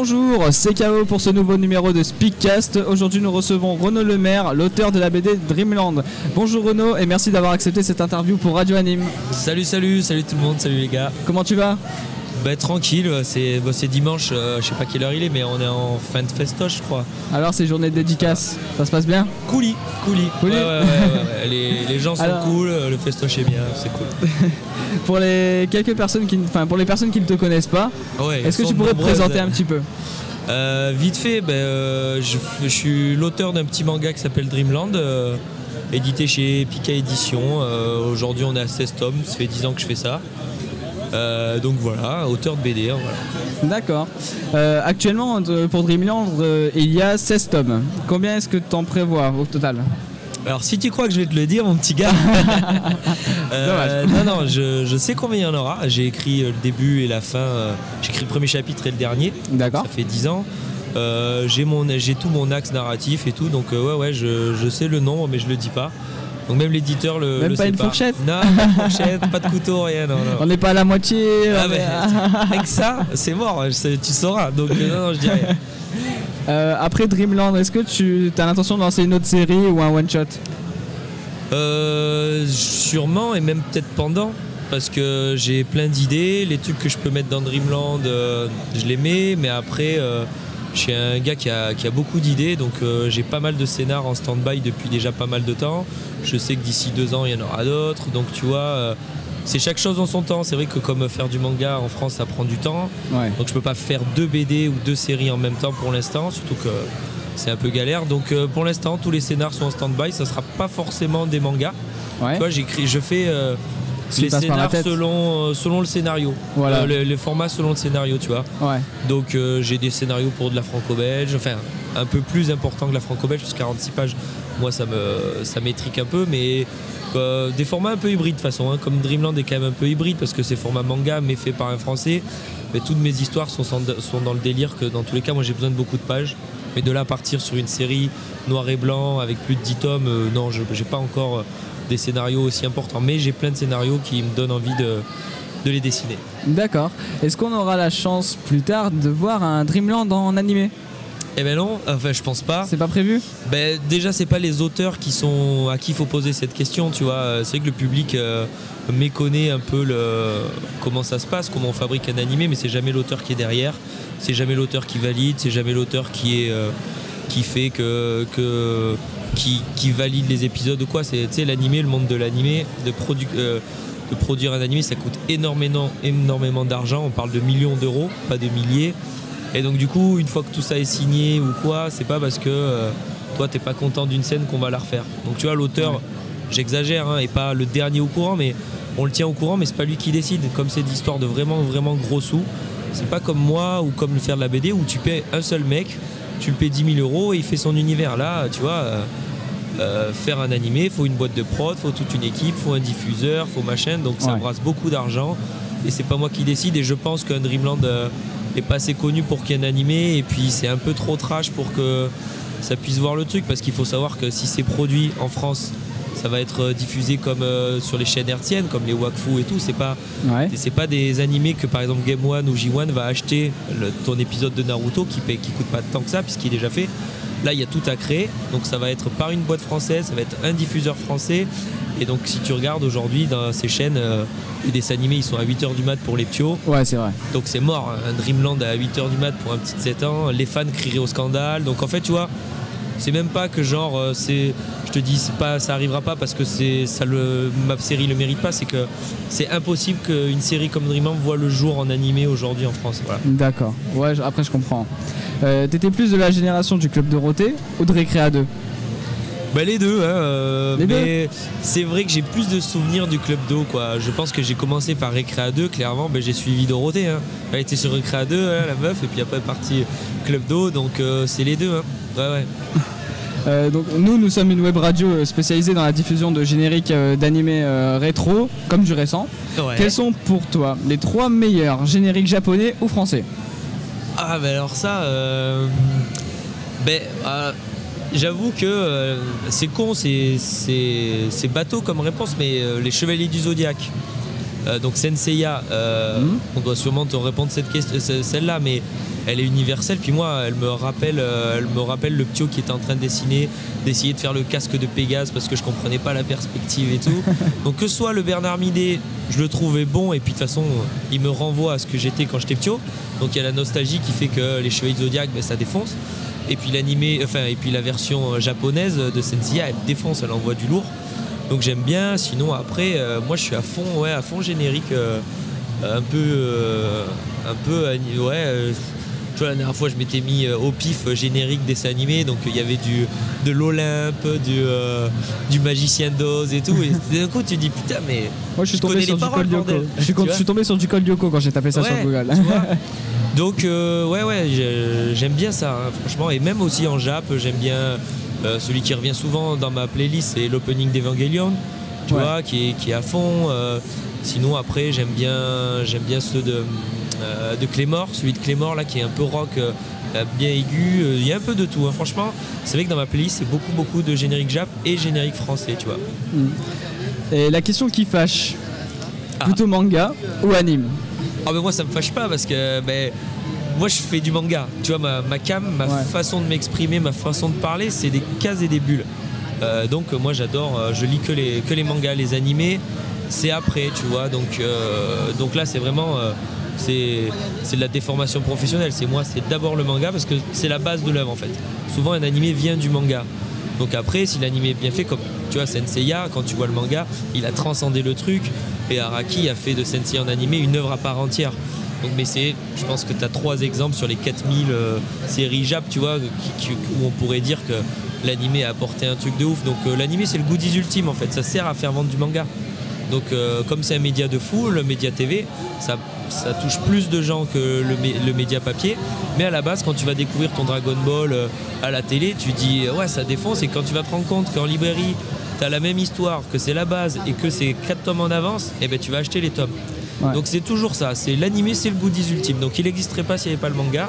Bonjour, c'est KO pour ce nouveau numéro de Speakcast. Aujourd'hui, nous recevons Renaud Lemaire, l'auteur de la BD Dreamland. Bonjour Renaud et merci d'avoir accepté cette interview pour Radio Anime. Salut, salut, salut tout le monde, salut les gars. Comment tu vas? Bah, tranquille, c'est bah, dimanche, euh, je sais pas quelle heure il est, mais on est en fin de festoche, je crois. Alors, c'est journée de dédicace, ça se passe bien. Ouais, ouais, ouais, les, les, gens sont cool, le festoche est bien, c'est cool. pour les quelques personnes qui, enfin, pour les personnes qui ne te connaissent pas, est-ce que tu pourrais te présenter un petit peu? Euh, Vite fait, ben, euh, je, je, suis l'auteur d'un petit manga qui s'appelle Dreamland édité chez Pika Édition. Aujourd'hui, on est à 16 tomes, ça fait 10 ans que je fais ça. Euh, donc voilà, auteur de BD. Hein, D'accord. Euh, actuellement, pour Dreamland, euh, il y a 16 tomes. Combien est-ce que tu en prévois au total alors si tu crois que je vais te le dire mon petit gars, non non je, sais combien il y en aura. J'ai écrit le début et la fin. j'ai écrit le premier chapitre et le dernier. D'accord. Ça fait 10 ans. j'ai mon j'ai tout mon axe narratif et tout donc ouais ouais je, je, sais le nombre mais je le dis pas. Donc même l'éditeur le. Même pas une fourchette Non, pas de fourchette, pas de couteau, rien. Non, On n'est pas à la moitié. Ah, avec ça, c'est mort, tu sauras. Donc non, non, je dis rien. Euh, après Dreamland, est-ce que tu as l'intention de lancer une autre série ou un one-shot? Euh, Sûrement, et même peut-être pendant. Parce que j'ai plein d'idées. Les trucs que je peux mettre dans Dreamland, euh, je les mets. Mais après, je suis un gars qui a, beaucoup d'idées, donc euh, j'ai pas mal de scénars en stand-by depuis déjà pas mal de temps. Je sais que d'ici deux ans, il y en aura d'autres. Donc tu vois, euh, c'est chaque chose en son temps. C'est vrai que comme faire du manga en France, ça prend du temps. Donc je peux pas faire deux BD ou deux séries en même temps pour l'instant, surtout que c'est un peu galère. Donc euh, pour l'instant, tous les scénars sont en stand-by. Ça sera pas forcément des mangas. Tu vois, j'écris, je fais les scénars selon, euh, selon le scénario. Voilà. Euh, le, format selon le scénario, tu vois. Donc euh, j'ai des scénarios pour de la franco-belge, enfin un peu plus important que la franco-belge, parce que 46 pages, moi ça me ça m'étrique un peu, mais des formats un peu hybrides de toute façon, hein. comme Dreamland est quand même un peu hybride parce que c'est format manga mais fait par un français. Mais toutes mes histoires sont, sont dans le délire que dans tous les cas, moi j'ai besoin de beaucoup de pages. Mais de là partir sur une série noir et blanc avec plus de 10 tomes, non, je j'ai pas encore des scénarios aussi importants. Mais j'ai plein de scénarios qui me donnent envie de, de les dessiner. D'accord. Est-ce qu'on aura la chance plus tard de voir un Dreamland en animé? Eh ben non, enfin je pense pas. C'est pas prévu? Ben déjà c'est pas les auteurs qui sont à qui il faut poser cette question, tu vois. C'est vrai que le public euh, méconnaît un peu le comment ça se passe, comment on fabrique un animé, mais c'est jamais l'auteur qui est derrière, c'est jamais l'auteur qui valide, c'est jamais l'auteur qui est euh, qui fait que, que qui, valide les épisodes ou quoi. C'est l'animé, le monde de l'animé, de, euh, de produire un animé, ça coûte énormément, énormément d'argent. On parle de millions d'euros, pas de milliers. Et donc du coup, une fois que tout ça est signé ou quoi, c'est pas parce que euh, toi t'es pas content d'une scène qu'on va la refaire. Donc tu vois, l'auteur, j'exagère, hein, et pas le dernier au courant, mais on le tient au courant, mais c'est pas lui qui décide. Comme c'est d'histoire de vraiment, vraiment gros sous, c'est pas comme moi ou comme le faire de la BD où tu paies un seul mec, tu le payes 10 000 euros et il fait son univers. Là, tu vois. Euh, euh, faire un animé, il faut une boîte de prod, il faut toute une équipe, il faut un diffuseur, il faut machin, donc ça brasse beaucoup d'argent. Et c'est pas moi qui décide. Et je pense qu'un Dreamland euh, est pas assez connu pour qu'il y ait un animé. Et puis c'est un peu trop trash pour que ça puisse voir le truc. Parce qu'il faut savoir que si c'est produit en France ça va être diffusé comme euh, sur les chaînes hertziennes comme les Wakfu et tout. C'est pas c'est pas des animés que par exemple Game One ou J1 va acheter ton épisode de Naruto qui paye, qui coûte pas tant que ça puisqu'il est déjà fait Là, il y a tout à créer. Donc, ça va être par une boîte française, ça va être un diffuseur français. Et donc, si tu regardes aujourd'hui dans ces chaînes, euh, les dessins animés, ils sont à 8h du mat pour les ptios. Ouais, c'est vrai. Donc, c'est mort. Un Dreamland à 8h du mat pour un petit de 7 ans. Les fans crieraient au scandale. Donc, en fait, tu vois, c'est même pas que genre, euh, c'est, je te dis, pas, ça arrivera pas parce que c'est, ça le, ma série le mérite pas. C'est que c'est impossible qu'une série comme Dreamland voit le jour en animé aujourd'hui en France. D'accord. Ouais, après, je comprends. Euh, t'étais plus de la génération du Club Dorothée ou de Récréa 2 bah les deux, hein, euh, mais c'est vrai que j'ai plus de souvenirs du Club d'eau quoi. Je pense que j'ai commencé par Récréa 2, clairement, ben, j'ai suivi Dorothée. Hein. Elle était sur Récréa 2, hein, la meuf, et puis après partie Club d'eau, donc euh, c'est les deux. Hein. Ouais, ouais. donc nous, nous sommes une web radio spécialisée dans la diffusion de génériques d'animés rétro, comme du récent. Quels sont pour toi les trois meilleurs génériques japonais ou français? Ah, ben alors ça. Euh, ben, euh, j'avoue que euh, c'est con, c'est bateau comme réponse, mais les Chevaliers du Zodiaque. donc Senseiya, mhm. on doit sûrement te répondre cette question, celle-là, mais elle est universelle. Puis moi, elle me rappelle, elle me rappelle le ptio qui était en train de dessiner, d'essayer de faire le casque de Pégase parce que je comprenais pas la perspective et tout. Donc que soit le Bernard Midet, je le trouvais bon et puis de toute façon, il me renvoie à ce que j'étais quand j'étais ptio. Donc il y a la nostalgie qui fait que les Chevaliers Zodiac, ben, ça défonce. Et puis l'animé, enfin et puis la version japonaise de Senseiya, elle défonce, elle envoie du lourd. Donc j'aime bien. Sinon après, euh, moi je suis à fond, ouais, à fond générique, euh, un peu, euh, un peu, ouais. Tu vois, la dernière fois, je m'étais mis au pif générique dessin animé, donc il y avait du, de l'Olympe, du, du Magicien d'Oz et tout. Et d'un coup, tu dis putain, mais. Moi, je suis tombé sur du Col Je suis, tombé sur du Col Yoko quand j'ai tapé ça sur Google. donc, ouais, ouais, j'aime bien ça, hein, franchement. Et même aussi en Jap, j'aime bien euh, celui qui revient souvent dans ma playlist, c'est l'opening d'Evangelion, tu vois, qui est, à fond. Euh, sinon, après, j'aime bien, j'aime bien ceux de, euh, de Clémor, celui de Clémor là, qui est un peu rock, bien aigu. Il y a un peu de tout. Hein. Franchement, c'est vrai que dans ma playlist, c'est beaucoup, beaucoup de générique jap et générique français, tu vois. Mm. Et la question qui fâche, ah. plutôt manga ou anime? Ah ben moi, ça me fâche pas parce que ben, moi je fais du manga. Tu vois, ma, cam, ma façon de m'exprimer, ma façon de parler, c'est des cases et des bulles. Euh, donc moi j'adore, euh, je lis que les, que les mangas, les animés, c'est après, tu vois. Donc, euh, donc là c'est vraiment c'est de la déformation professionnelle. C'est moi, c'est d'abord le manga parce que c'est la base de l'œuvre en fait. Souvent un animé vient du manga. Donc après, si l'animé est bien fait, comme tu vois Senseiya, quand tu vois le manga, il a transcendé le truc et Araki a fait de Senseiya en animé une œuvre à part entière. Donc, mais c'est, je pense que tu as trois exemples sur les 4000 euh, séries Jap, tu vois, où on pourrait dire que l'animé a apporté un truc de ouf. Donc, euh, l'animé, c'est le goodies ultime en fait. Ça sert à faire vendre du manga. Donc, euh, comme c'est un média de fou, le média TV, ça, touche plus de gens que le, le, média papier. Mais à la base, quand tu vas découvrir ton Dragon Ball à la télé, tu dis ouais, ça défonce. Et quand tu vas te rendre compte qu'en librairie, tu as la même histoire, que c'est la base et que c'est 4 tomes en avance, et eh ben tu vas acheter les tomes. Donc c'est toujours ça, c'est l'animé, c'est le goodies ultime. Donc il n'existerait pas s'il n'y avait pas le manga.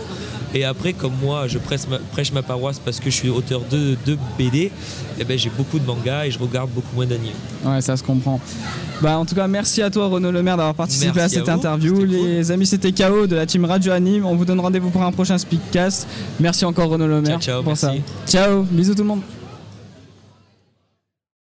Et après, comme moi, je prêche ma, paroisse parce que je suis auteur de, de BD, eh ben, j'ai beaucoup de mangas et je regarde beaucoup moins d'animés. Ouais, ça se comprend. Bah, en tout cas, merci à toi, Renaud Lemaire, d'avoir participé à cette interview. Les amis, c'était KO de la team Radio Anime. On vous donne rendez-vous pour un prochain Speakcast. Merci encore, Renaud Lemaire. Ciao, ciao, pour ça. Ciao, bisous tout le monde.